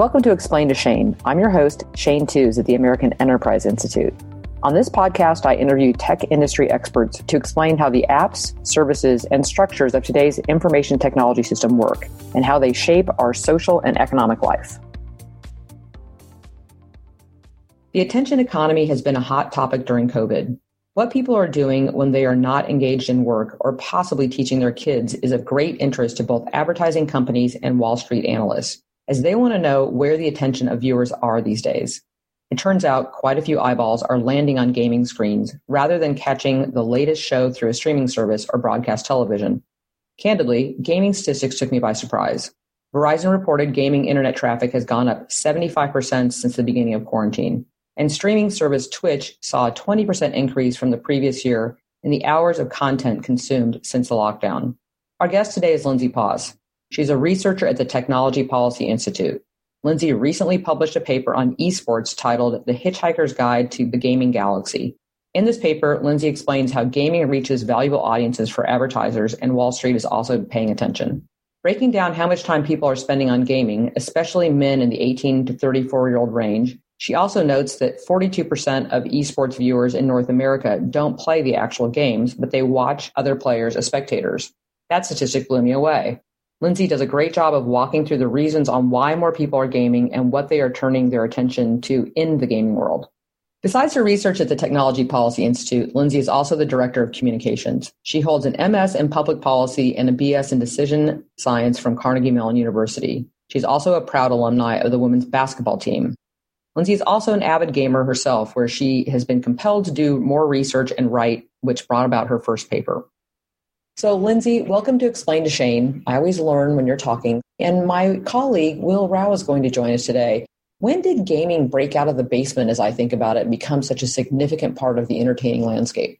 Welcome to Explain to Shane. I'm your host, Shane Tews at the American Enterprise Institute. On this podcast, I interview tech industry experts to explain how the apps, services, and structures of today's information technology system work and how they shape our social and economic life. The attention economy has been a hot topic during COVID. What people are doing when they are not engaged in work or possibly teaching their kids is of great interest to both advertising companies and Wall Street analysts, as they want to know where the attention of viewers are these days. It turns out quite a few eyeballs are landing on gaming screens rather than catching the latest show through a streaming service or broadcast television. Candidly, gaming statistics took me by surprise. Verizon reported gaming internet traffic has gone up 75% since the beginning of quarantine and streaming service Twitch saw a 20% increase from the previous year in the hours of content consumed since the lockdown. Our guest today is Lindsay Poss. She's a researcher at the Technology Policy Institute. Lindsay recently published a paper on esports titled The Hitchhiker's Guide to the Gaming Galaxy. In this paper, Lindsay explains how gaming reaches valuable audiences for advertisers, and Wall Street is also paying attention. Breaking down how much time people are spending on gaming, especially men in the 18 to 34 year old range, she also notes that 42% of esports viewers in North America don't play the actual games, but they watch other players as spectators. That statistic blew me away. Lindsay does a great job of walking through the reasons on why more people are gaming and what they are turning their attention to in the gaming world. Besides her research at the Technology Policy Institute, Lindsay is also the director of communications. She holds an MS in public policy and a BS in decision science from Carnegie Mellon University. She's also a proud alumni of the women's basketball team. Lindsay is also an avid gamer herself, where she has been compelled to do more research and write, which brought about her first paper. So, Lindsay, welcome to Explain to Shane. I always learn when you're talking. And my colleague, Will Rao, is going to join us today. When did gaming break out of the basement, as I think about it, and become such a significant part of the entertaining landscape?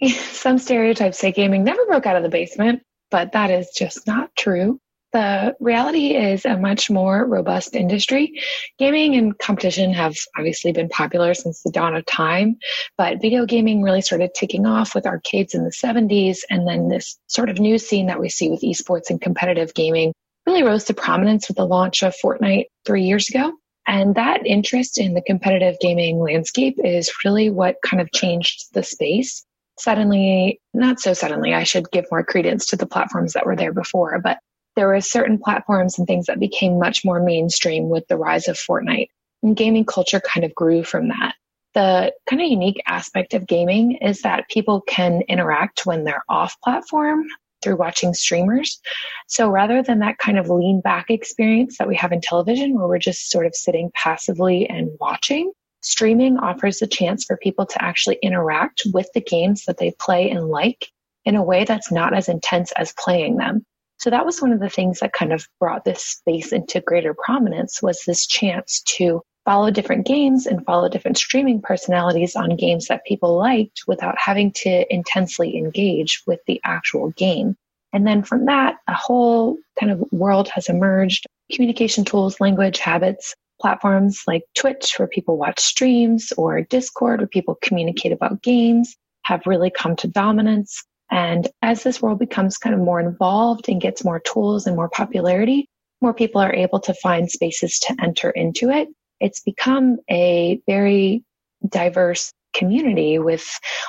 Some stereotypes say gaming never broke out of the basement, but that is just not true. The reality is a much more robust industry. Gaming and competition have obviously been popular since the dawn of time, but video gaming really started taking off with arcades in the 70s. And then this sort of new scene that we see with esports and competitive gaming really rose to prominence with the launch of Fortnite three years ago. And that interest in the competitive gaming landscape is really what kind of changed the space. Suddenly, not so suddenly, I should give more credence to the platforms that were there before, but there were certain platforms and things that became much more mainstream with the rise of Fortnite. And gaming culture kind of grew from that. The kind of unique aspect of gaming is that people can interact when they're off platform through watching streamers. So rather than that kind of lean back experience that we have in television where we're just sort of sitting passively and watching, streaming offers a chance for people to actually interact with the games that they play and like in a way that's not as intense as playing them. So that was one of the things that kind of brought this space into greater prominence was this chance to follow different games and follow different streaming personalities on games that people liked without having to intensely engage with the actual game. And then from that, a whole kind of world has emerged. Communication tools, language, habits, platforms like Twitch, where people watch streams, or Discord, where people communicate about games, have really come to dominance. And as this world becomes kind of more involved and gets more tools and more popularity, more people are able to find spaces to enter into it. It's become a very diverse community with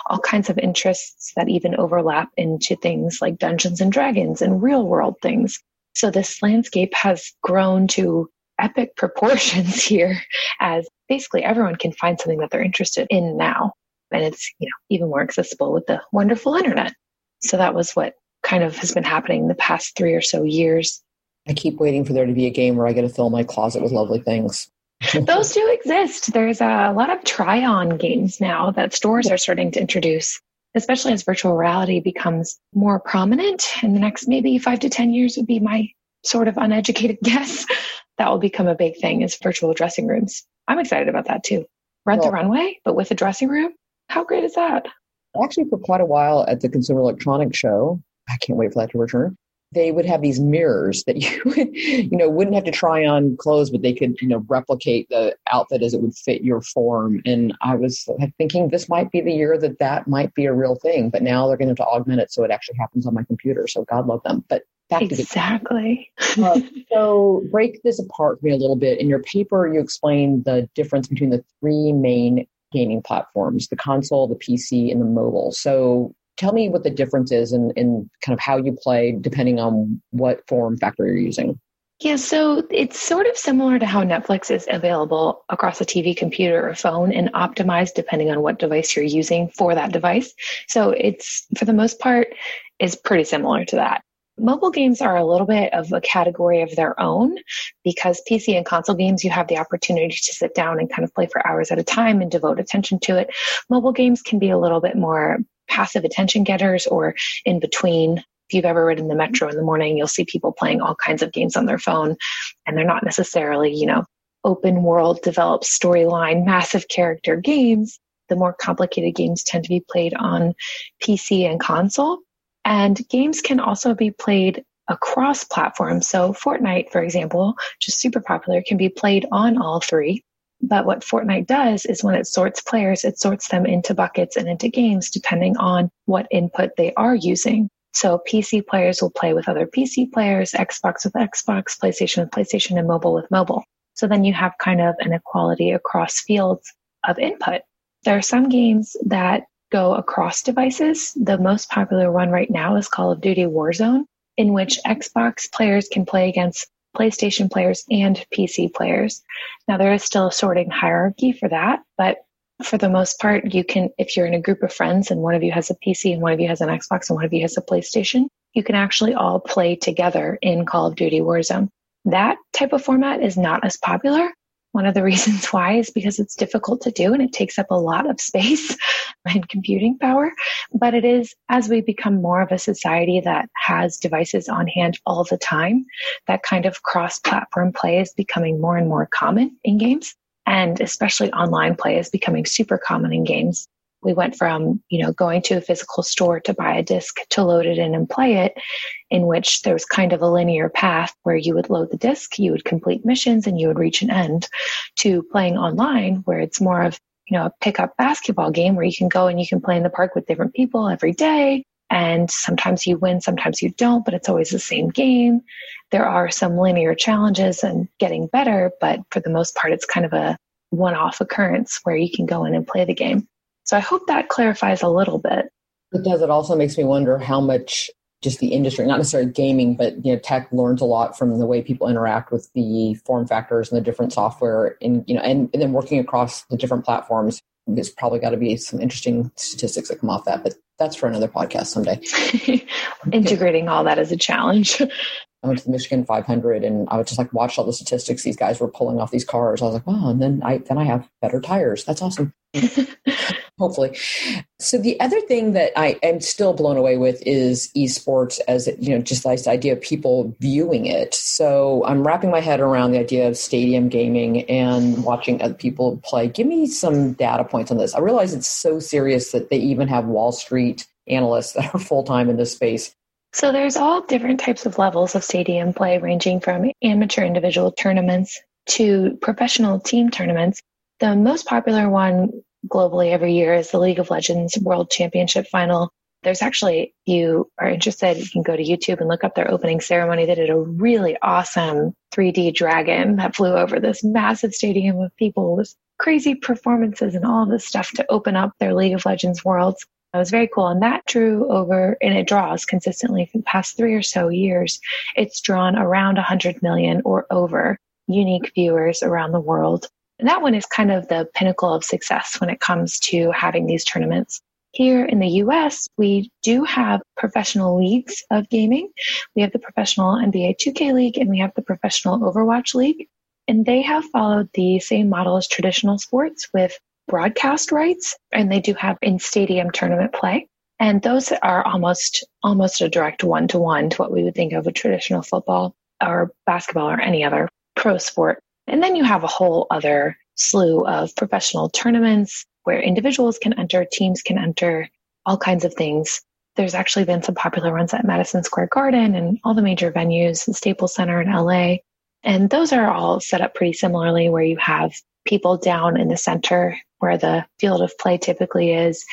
all kinds of interests that even overlap into things like Dungeons and Dragons and real world things. So this landscape has grown to epic proportions here as basically everyone can find something that they're interested in now. And it's, you know, even more accessible with the wonderful internet. So that was what kind of has been happening the past three or so years. I keep waiting for there to be a game where I get to fill my closet with lovely things. Those do exist. There's a lot of try on games now that stores are starting to introduce, especially as virtual reality becomes more prominent in the next maybe five to 10 years, would be my sort of uneducated guess. That will become a big thing is virtual dressing rooms. I'm excited about that too. Rent well, the runway, but with a dressing room. How great is that? Actually for quite a while at the Consumer Electronics Show. I can't wait for that to return. They would have these mirrors that you would, you know, wouldn't have to try on clothes, but they could, you know, replicate the outfit as it would fit your form. And I was thinking this might be the year that that might be a real thing, but now they're going to, have to augment it so it actually happens on my computer. So God love them. But exactly. uh, so break this apart for me a little bit. In your paper, you explain the difference between the three main gaming platforms: the console, the PC, and the mobile. So tell me what the difference is in, in kind of how you play, depending on what form factor you're using. Yeah, so it's sort of similar to how Netflix is available across a TV, computer, or phone and optimized depending on what device you're using for that device. So it's, for the most part, is pretty similar to that. Mobile games are a little bit of a category of their own because PC and console games, you have the opportunity to sit down and kind of play for hours at a time and devote attention to it. Mobile games can be a little bit more passive attention getters or in between. If you've ever ridden the metro in the morning, you'll see people playing all kinds of games on their phone and they're not necessarily, you know, open world, developed storyline, massive character games. The more complicated games tend to be played on PC and console. And games can also be played across platforms. So Fortnite, for example, just super popular, can be played on all three. But what Fortnite does is when it sorts players, it sorts them into buckets and into games depending on what input they are using. So PC players will play with other PC players, Xbox with Xbox, PlayStation with PlayStation, and mobile with mobile. So then you have kind of an equality across fields of input. There are some games that go across devices. The most popular one right now is Call of Duty Warzone, in which Xbox players can play against PlayStation players and PC players. Now, there is still a sorting hierarchy for that, but for the most part, you can, if you're in a group of friends and one of you has a PC and one of you has an Xbox and one of you has a PlayStation, you can actually all play together in Call of Duty Warzone. That type of format is not as popular, one of the reasons why is because it's difficult to do and it takes up a lot of space and computing power. But it is as we become more of a society that has devices on hand all the time, that kind of cross platform play is becoming more and more common in games. And especially online play is becoming super common in games we went from you know going to a physical store to buy a disc to load it in and play it in which there was kind of a linear path where you would load the disc you would complete missions and you would reach an end to playing online where it's more of you know a pickup basketball game where you can go and you can play in the park with different people every day. And sometimes you win sometimes you don't but it's always the same game. There are some linear challenges and getting better but for the most part it's kind of a one-off occurrence where you can go in and play the game so I hope that clarifies a little bit. It does. It also makes me wonder how much just the industry, not necessarily gaming, but you know, tech learns a lot from the way people interact with the form factors and the different software, and you know, and, and then working across the different platforms. There's probably got to be some interesting statistics that come off that, but that's for another podcast someday. Integrating all that is a challenge. I went to the Michigan 500 and I would just like watch all the statistics these guys were pulling off these cars. I was like, wow, and then I then I have better tires. That's awesome. hopefully. So the other thing that I am still blown away with is esports as you know, just this idea of people viewing it. So I'm wrapping my head around the idea of stadium gaming and watching other people play. Give me some data points on this. I realize it's so serious that they even have Wall Street analysts that are full time in this space. So there's all different types of levels of stadium play, ranging from amateur individual tournaments to professional team tournaments. The most popular one globally every year is the League of Legends World Championship Final. There's actually, if you are interested, you can go to YouTube and look up their opening ceremony. They did a really awesome 3D dragon that flew over this massive stadium of people with crazy performances and all this stuff to open up their League of Legends worlds. It was very cool. And that drew over, and it draws consistently for the past three or so years. It's drawn around 100 million or over unique viewers around the world. And that one is kind of the pinnacle of success when it comes to having these tournaments. Here in the US, we do have professional leagues of gaming. We have the professional NBA 2K League and we have the professional Overwatch League. And they have followed the same model as traditional sports with broadcast rights and they do have in stadium tournament play. And those are almost, almost a direct one to one to what we would think of a traditional football or basketball or any other pro sport. And then you have a whole other slew of professional tournaments where individuals can enter, teams can enter, all kinds of things. There's actually been some popular ones at Madison Square Garden and all the major venues, the Staples Center in LA. And those are all set up pretty similarly where you have people down in the center where the field of play typically is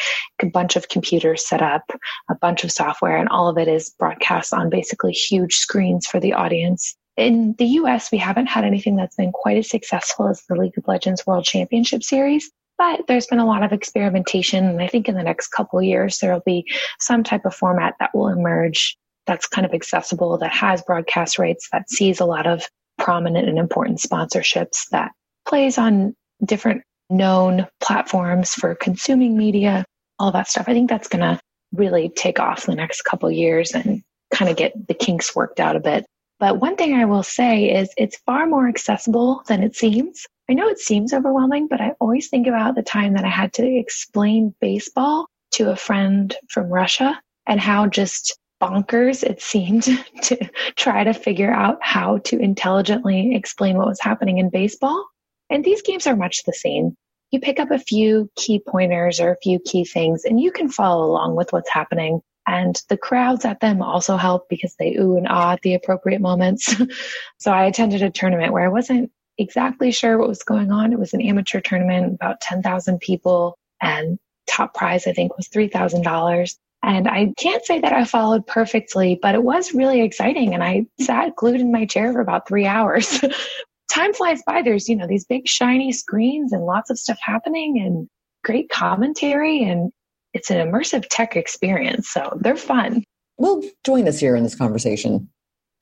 a bunch of computers set up, a bunch of software, and all of it is broadcast on basically huge screens for the audience. In the US, we haven't had anything that's been quite as successful as the League of Legends World Championship Series, but there's been a lot of experimentation. And I think in the next couple years, there will be some type of format that will emerge that's kind of accessible, that has broadcast rights, that sees a lot of prominent and important sponsorships, that plays on different known platforms for consuming media, all that stuff. I think that's going to really take off the next couple years and kind of get the kinks worked out a bit. But one thing I will say is it's far more accessible than it seems. I know it seems overwhelming, but I always think about the time that I had to explain baseball to a friend from Russia and how just bonkers it seemed to try to figure out how to intelligently explain what was happening in baseball. And these games are much the same. You pick up a few key pointers or a few key things and you can follow along with what's happening. And the crowds at them also help because they ooh and ah at the appropriate moments. so I attended a tournament where I wasn't exactly sure what was going on. It was an amateur tournament, about 10,000 people and top prize, I think was $3,000. And I can't say that I followed perfectly, but it was really exciting. And I sat glued in my chair for about three hours. Time flies by. There's, you know, these big shiny screens and lots of stuff happening and great commentary. And it's an immersive tech experience. So they're fun. Will join us here in this conversation.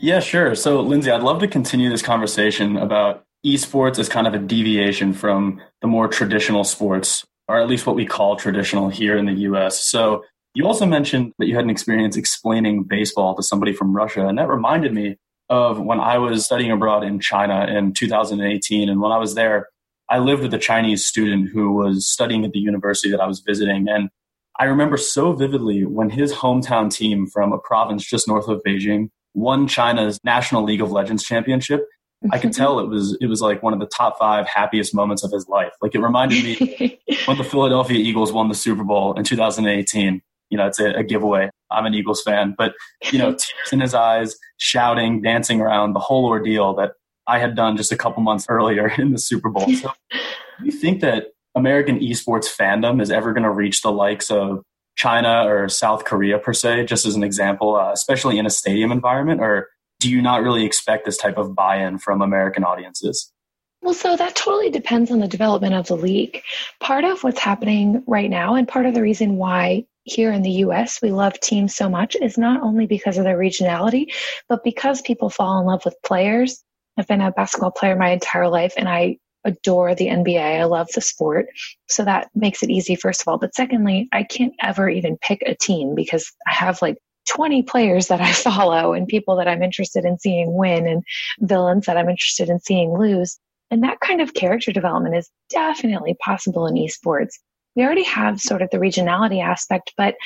Yeah, sure. So, Lindsay, I'd love to continue this conversation about esports as kind of a deviation from the more traditional sports, or at least what we call traditional here in the US. So, you also mentioned that you had an experience explaining baseball to somebody from Russia, and that reminded me of when I was studying abroad in China in 2018. And when I was there, I lived with a Chinese student who was studying at the university that I was visiting. And I remember so vividly when his hometown team from a province just north of Beijing won China's National League of Legends championship. I could tell it was it was like one of the top five happiest moments of his life. Like it reminded me when the Philadelphia Eagles won the Super Bowl in 2018 you know, it's a, a giveaway. I'm an Eagles fan, but you know, tears in his eyes, shouting, dancing around, the whole ordeal that I had done just a couple months earlier in the Super Bowl. So, do you think that American esports fandom is ever going to reach the likes of China or South Korea per se, just as an example, uh, especially in a stadium environment, or do you not really expect this type of buy-in from American audiences? Well, so that totally depends on the development of the league. Part of what's happening right now, and part of the reason why here in the US we love teams so much is not only because of their regionality, but because people fall in love with players. I've been a basketball player my entire life and I adore the NBA. I love the sport. So that makes it easy, first of all. But secondly, I can't ever even pick a team because I have like 20 players that I follow and people that I'm interested in seeing win and villains that I'm interested in seeing lose. And that kind of character development is definitely possible in esports we already have sort of the regionality aspect, but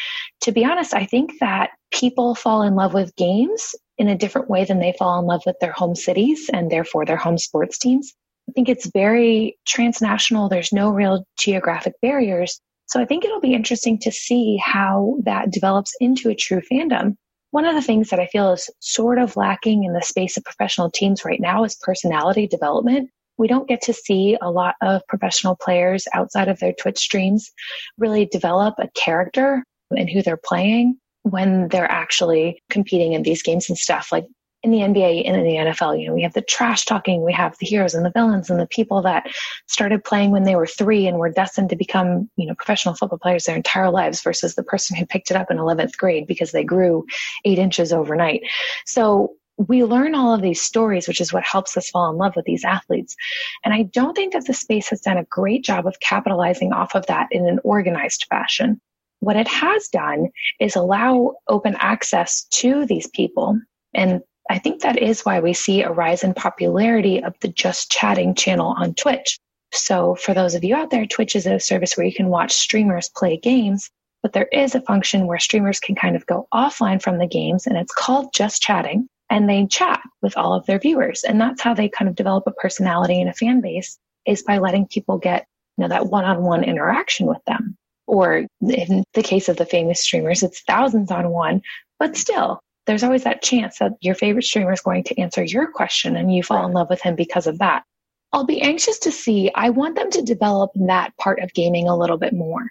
to be honest, I think that people fall in love with games in a different way than they fall in love with their home cities and therefore their home sports teams. I think it's very transnational. There's no real geographic barriers. So I think it'll be interesting to see how that develops into a true fandom. One of the things that I feel is sort of lacking in the space of professional teams right now is personality development we don't get to see a lot of professional players outside of their Twitch streams really develop a character and who they're playing when they're actually competing in these games and stuff. Like in the NBA and in the NFL, you know, we have the trash talking, we have the heroes and the villains and the people that started playing when they were three and were destined to become, you know, professional football players their entire lives versus the person who picked it up in 11th grade because they grew eight inches overnight. So we learn all of these stories, which is what helps us fall in love with these athletes. And I don't think that the space has done a great job of capitalizing off of that in an organized fashion. What it has done is allow open access to these people. And I think that is why we see a rise in popularity of the Just Chatting channel on Twitch. So for those of you out there, Twitch is a service where you can watch streamers play games, but there is a function where streamers can kind of go offline from the games and it's called Just Chatting and they chat with all of their viewers. And that's how they kind of develop a personality and a fan base is by letting people get, you know, that one-on-one interaction with them. Or in the case of the famous streamers, it's thousands on one, but still there's always that chance that your favorite streamer is going to answer your question and you fall in love with him because of that. I'll be anxious to see. I want them to develop that part of gaming a little bit more.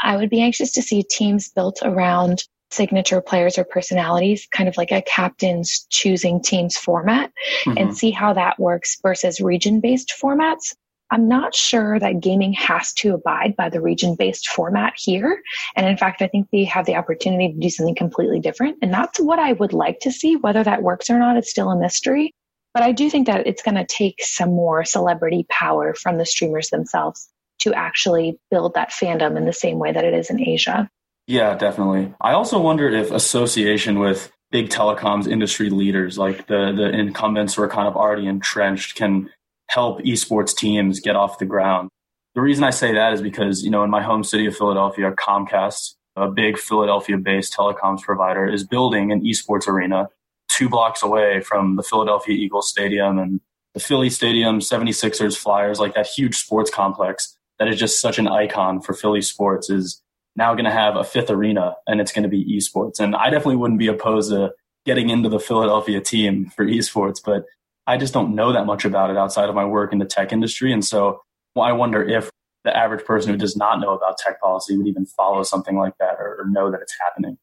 I would be anxious to see teams built around signature players or personalities, kind of like a captain's choosing teams format, mm-hmm. and see how that works versus region based formats. I'm not sure that gaming has to abide by the region based format here. And in fact, I think they have the opportunity to do something completely different. And that's what I would like to see. Whether that works or not, it's still a mystery. But I do think that it's going to take some more celebrity power from the streamers themselves to actually build that fandom in the same way that it is in Asia. Yeah, definitely. I also wonder if association with big telecoms industry leaders like the the incumbents who are kind of already entrenched can help esports teams get off the ground. The reason I say that is because, you know, in my home city of Philadelphia, Comcast, a big Philadelphia based telecoms provider, is building an esports arena two blocks away from the Philadelphia Eagles Stadium and the Philly Stadium, 76ers, Flyers, like that huge sports complex that is just such an icon for Philly sports is now going to have a fifth arena and it's going to be esports. And I definitely wouldn't be opposed to getting into the Philadelphia team for esports, but I just don't know that much about it outside of my work in the tech industry. And so I wonder if the average person who does not know about tech policy would even follow something like that or, or know that it's happening.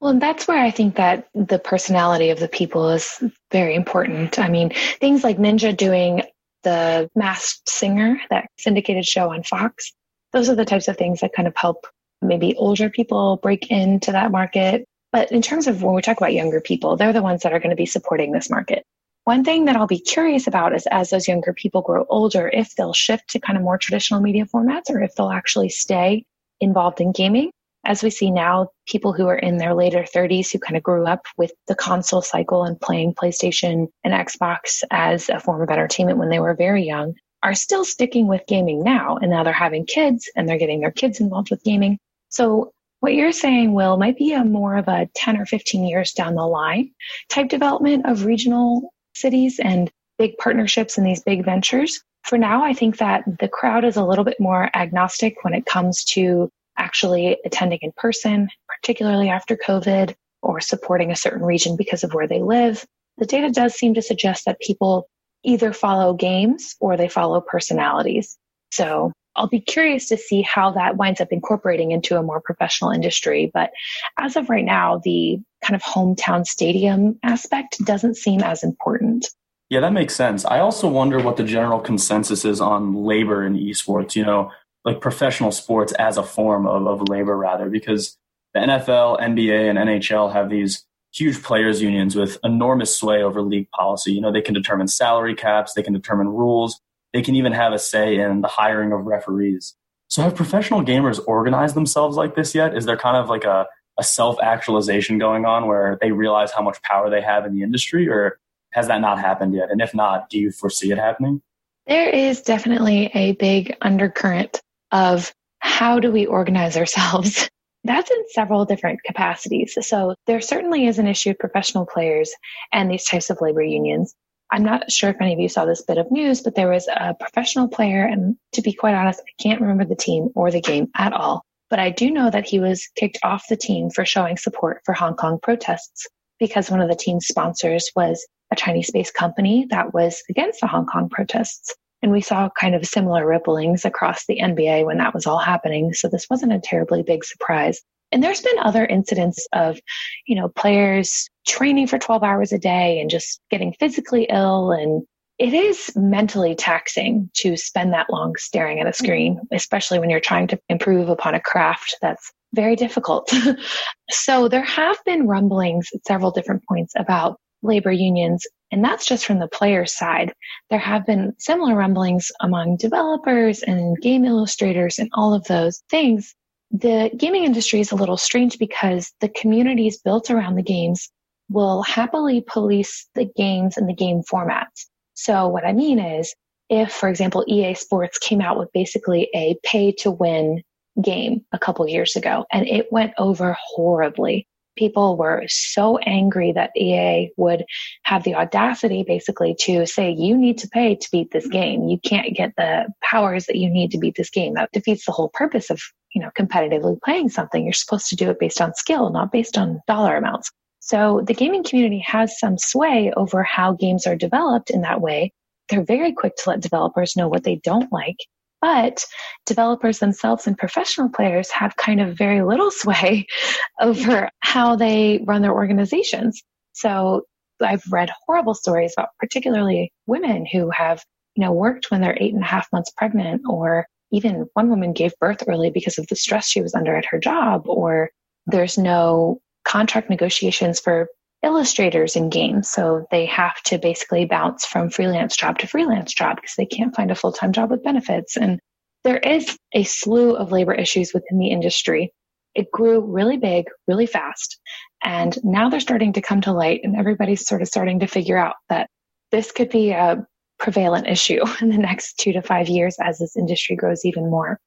Well, and that's where I think that the personality of the people is very important. I mean, things like Ninja doing the masked singer, that syndicated show on Fox, those are the types of things that kind of help maybe older people break into that market. But in terms of when we talk about younger people, they're the ones that are going to be supporting this market. One thing that I'll be curious about is as those younger people grow older, if they'll shift to kind of more traditional media formats or if they'll actually stay involved in gaming. As we see now, people who are in their later 30s who kind of grew up with the console cycle and playing PlayStation and Xbox as a form of entertainment when they were very young are still sticking with gaming now. And now they're having kids and they're getting their kids involved with gaming. So what you're saying, Will, might be a more of a 10 or 15 years down the line type development of regional cities and big partnerships and these big ventures. For now, I think that the crowd is a little bit more agnostic when it comes to actually attending in person, particularly after COVID or supporting a certain region because of where they live. The data does seem to suggest that people either follow games or they follow personalities. So I'll be curious to see how that winds up incorporating into a more professional industry. But as of right now, the kind of hometown stadium aspect doesn't seem as important. Yeah, that makes sense. I also wonder what the general consensus is on labor in esports, you know, like professional sports as a form of, of labor, rather, because the NFL, NBA, and NHL have these huge players' unions with enormous sway over league policy. You know, they can determine salary caps, they can determine rules, they can even have a say in the hiring of referees. So have professional gamers organized themselves like this yet? Is there kind of like a, a self actualization going on where they realize how much power they have in the industry, or has that not happened yet? And if not, do you foresee it happening? There is definitely a big undercurrent of how do we organize ourselves? That's in several different capacities. So there certainly is an issue of professional players and these types of labor unions. I'm not sure if any of you saw this bit of news, but there was a professional player, and to be quite honest, I can't remember the team or the game at all. But I do know that he was kicked off the team for showing support for Hong Kong protests because one of the team's sponsors was a Chinese based company that was against the Hong Kong protests. And we saw kind of similar ripplings across the NBA when that was all happening. So this wasn't a terribly big surprise. And there's been other incidents of, you know, players training for 12 hours a day and just getting physically ill. And it is mentally taxing to spend that long staring at a screen, especially when you're trying to improve upon a craft that's very difficult. so there have been rumblings at several different points about labor unions, and that's just from the player side. There have been similar rumblings among developers and game illustrators and all of those things the gaming industry is a little strange because the communities built around the games will happily police the games and the game formats. So what I mean is if, for example, EA Sports came out with basically a pay to win game a couple years ago and it went over horribly. People were so angry that EA would have the audacity basically to say, you need to pay to beat this game. You can't get the powers that you need to beat this game. That defeats the whole purpose of you know, competitively playing something, you're supposed to do it based on skill, not based on dollar amounts. So the gaming community has some sway over how games are developed in that way. they're very quick to let developers know what they don't like. But developers themselves and professional players have kind of very little sway over how they run their organizations. So I've read horrible stories about particularly women who have, you know, worked when they're eight and a half months pregnant or even one woman gave birth early because of the stress she was under at her job or there's no contract negotiations for illustrators in games. So they have to basically bounce from freelance job to freelance job because they can't find a full time job with benefits. And there is a slew of labor issues within the industry. It grew really big, really fast. And now they're starting to come to light, and everybody's sort of starting to figure out that this could be a prevalent issue in the next two to five years as this industry grows even more.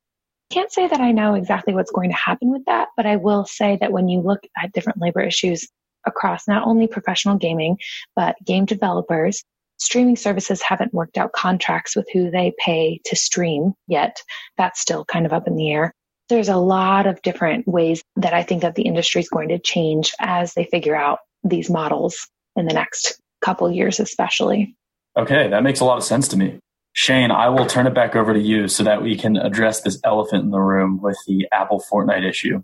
Can't say that I know exactly what's going to happen with that, but I will say that when you look at different labor issues across not only professional gaming, but game developers. Streaming services haven't worked out contracts with who they pay to stream yet. That's still kind of up in the air. There's a lot of different ways that I think that the industry is going to change as they figure out these models in the next couple years, especially. Okay, that makes a lot of sense to me. Shane, I will turn it back over to you so that we can address this elephant in the room with the Apple Fortnite issue.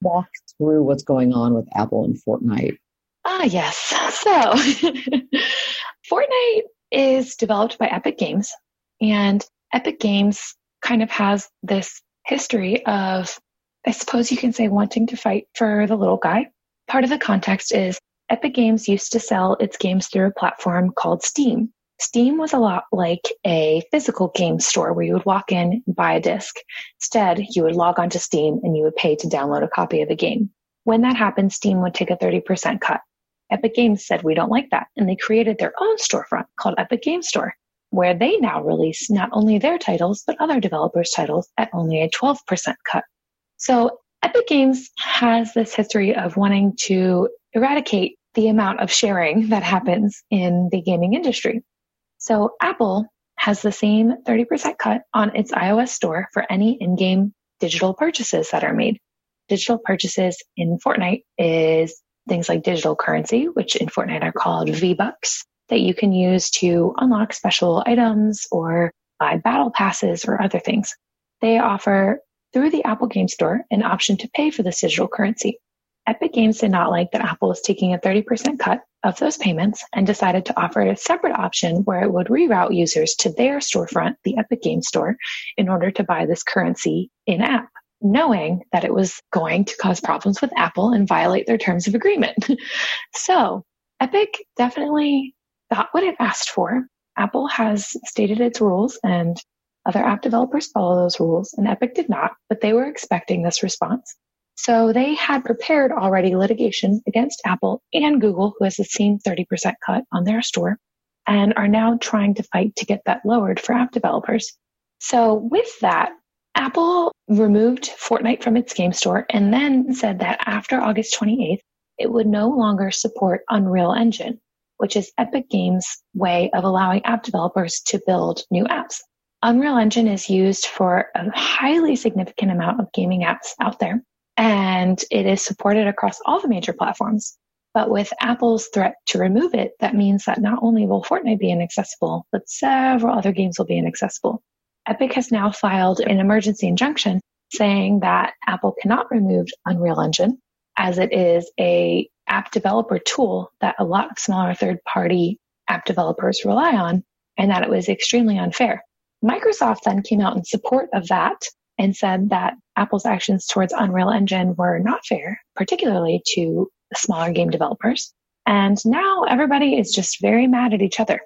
Walk through what's going on with Apple and Fortnite. Ah, yes. So, Fortnite is developed by Epic Games, and Epic Games kind of has this history of, I suppose you can say, wanting to fight for the little guy. Part of the context is Epic Games used to sell its games through a platform called Steam. Steam was a lot like a physical game store where you would walk in and buy a disc. Instead, you would log onto Steam and you would pay to download a copy of the game. When that happened, Steam would take a 30% cut. Epic Games said, we don't like that. And they created their own storefront called Epic Game Store, where they now release not only their titles, but other developers' titles at only a 12% cut. So Epic Games has this history of wanting to eradicate the amount of sharing that happens in the gaming industry. So Apple has the same 30% cut on its iOS store for any in-game digital purchases that are made. Digital purchases in Fortnite is things like digital currency, which in Fortnite are called V-Bucks, that you can use to unlock special items or buy battle passes or other things. They offer through the Apple Game Store an option to pay for this digital currency. Epic Games did not like that Apple was taking a 30% cut of those payments and decided to offer a separate option where it would reroute users to their storefront, the Epic Games Store, in order to buy this currency in app knowing that it was going to cause problems with Apple and violate their terms of agreement. so Epic definitely got what it asked for. Apple has stated its rules and other app developers follow those rules and Epic did not, but they were expecting this response. So they had prepared already litigation against Apple and Google, who has the same 30% cut on their store, and are now trying to fight to get that lowered for app developers. So with that, Apple removed Fortnite from its game store and then said that after August 28th, it would no longer support Unreal Engine, which is Epic Games' way of allowing app developers to build new apps. Unreal Engine is used for a highly significant amount of gaming apps out there, and it is supported across all the major platforms. But with Apple's threat to remove it, that means that not only will Fortnite be inaccessible, but several other games will be inaccessible. Epic has now filed an emergency injunction saying that Apple cannot remove Unreal Engine as it is a app developer tool that a lot of smaller third party app developers rely on and that it was extremely unfair. Microsoft then came out in support of that and said that Apple's actions towards Unreal Engine were not fair, particularly to smaller game developers. And now everybody is just very mad at each other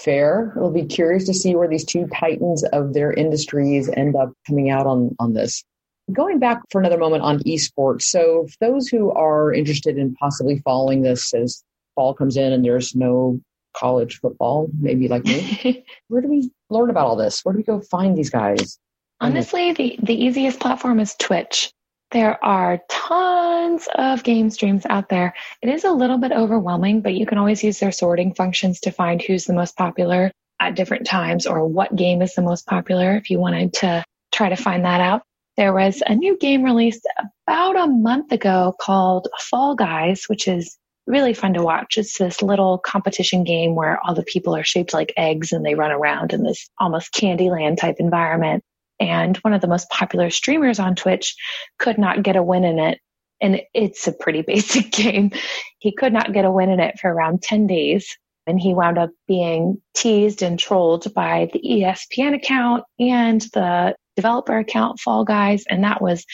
fair. We'll be curious to see where these two titans of their industries end up coming out on, on this. Going back for another moment on esports. So, those who are interested in possibly following this as fall comes in and there's no college football, maybe like me, where do we learn about all this? Where do we go find these guys? Honestly, the, the easiest platform is Twitch. There are tons of game streams out there. It is a little bit overwhelming, but you can always use their sorting functions to find who's the most popular at different times or what game is the most popular if you wanted to try to find that out. There was a new game released about a month ago called Fall Guys, which is really fun to watch. It's this little competition game where all the people are shaped like eggs and they run around in this almost Candyland type environment. And one of the most popular streamers on Twitch could not get a win in it. And it's a pretty basic game. He could not get a win in it for around 10 days. And he wound up being teased and trolled by the ESPN account and the developer account Fall Guys. And that was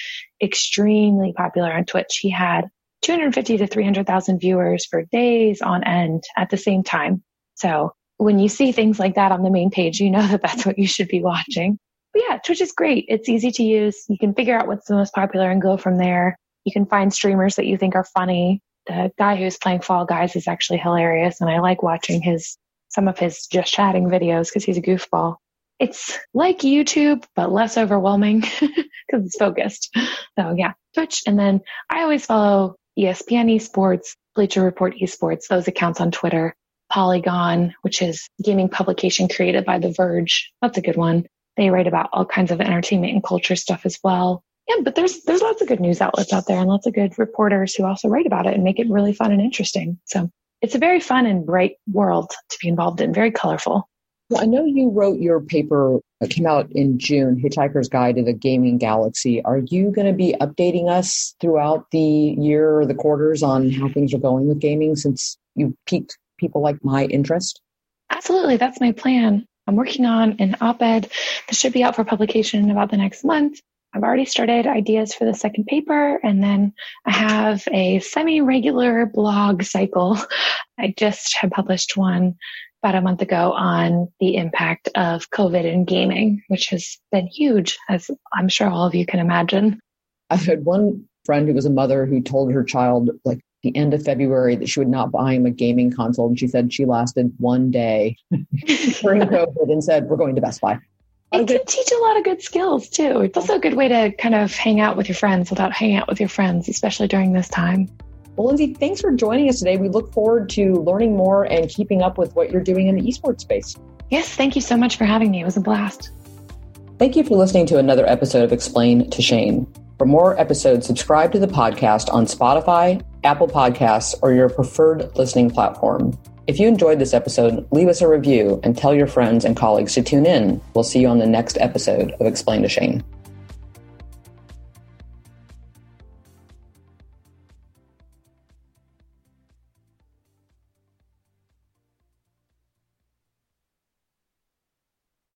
extremely popular on Twitch. He had 250 to 300,000 viewers for days on end at the same time. So when you see things like that on the main page, you know that that's what you should be watching. But yeah, Twitch is great. It's easy to use. You can figure out what's the most popular and go from there. You can find streamers that you think are funny. The guy who's playing Fall Guys is actually hilarious and I like watching his, some of his just chatting videos because he's a goofball. It's like YouTube, but less overwhelming because it's focused. So yeah, Twitch. And then I always follow ESPN Esports, Bleacher Report Esports, those accounts on Twitter, Polygon, which is gaming publication created by The Verge. That's a good one. They write about all kinds of entertainment and culture stuff as well. Yeah, but there's there's lots of good news outlets out there and lots of good reporters who also write about it and make it really fun and interesting. So it's a very fun and bright world to be involved in, very colorful. Well, I know you wrote your paper that came out in June, Hitchhiker's Guide to the Gaming Galaxy. Are you going to be updating us throughout the year or the quarters on how things are going with gaming since you've piqued people like my interest? Absolutely. That's my plan. I'm working on an op ed that should be out for publication in about the next month. I've already started ideas for the second paper, and then I have a semi regular blog cycle. I just have published one about a month ago on the impact of COVID in gaming, which has been huge, as I'm sure all of you can imagine. I've had one friend who was a mother who told her child, like the end of February, that she would not buy him a gaming console. And she said she lasted one day during COVID and said, We're going to Best Buy. It can teach a lot of good skills too. It's also a good way to kind of hang out with your friends without hanging out with your friends, especially during this time. Well, Lindsay, thanks for joining us today. We look forward to learning more and keeping up with what you're doing in the esports space. Yes, thank you so much for having me. It was a blast. Thank you for listening to another episode of Explain to Shane. For more episodes, subscribe to the podcast on Spotify, Apple Podcasts, or your preferred listening platform. If you enjoyed this episode, leave us a review and tell your friends and colleagues to tune in. We'll see you on the next episode of Explain to Shane.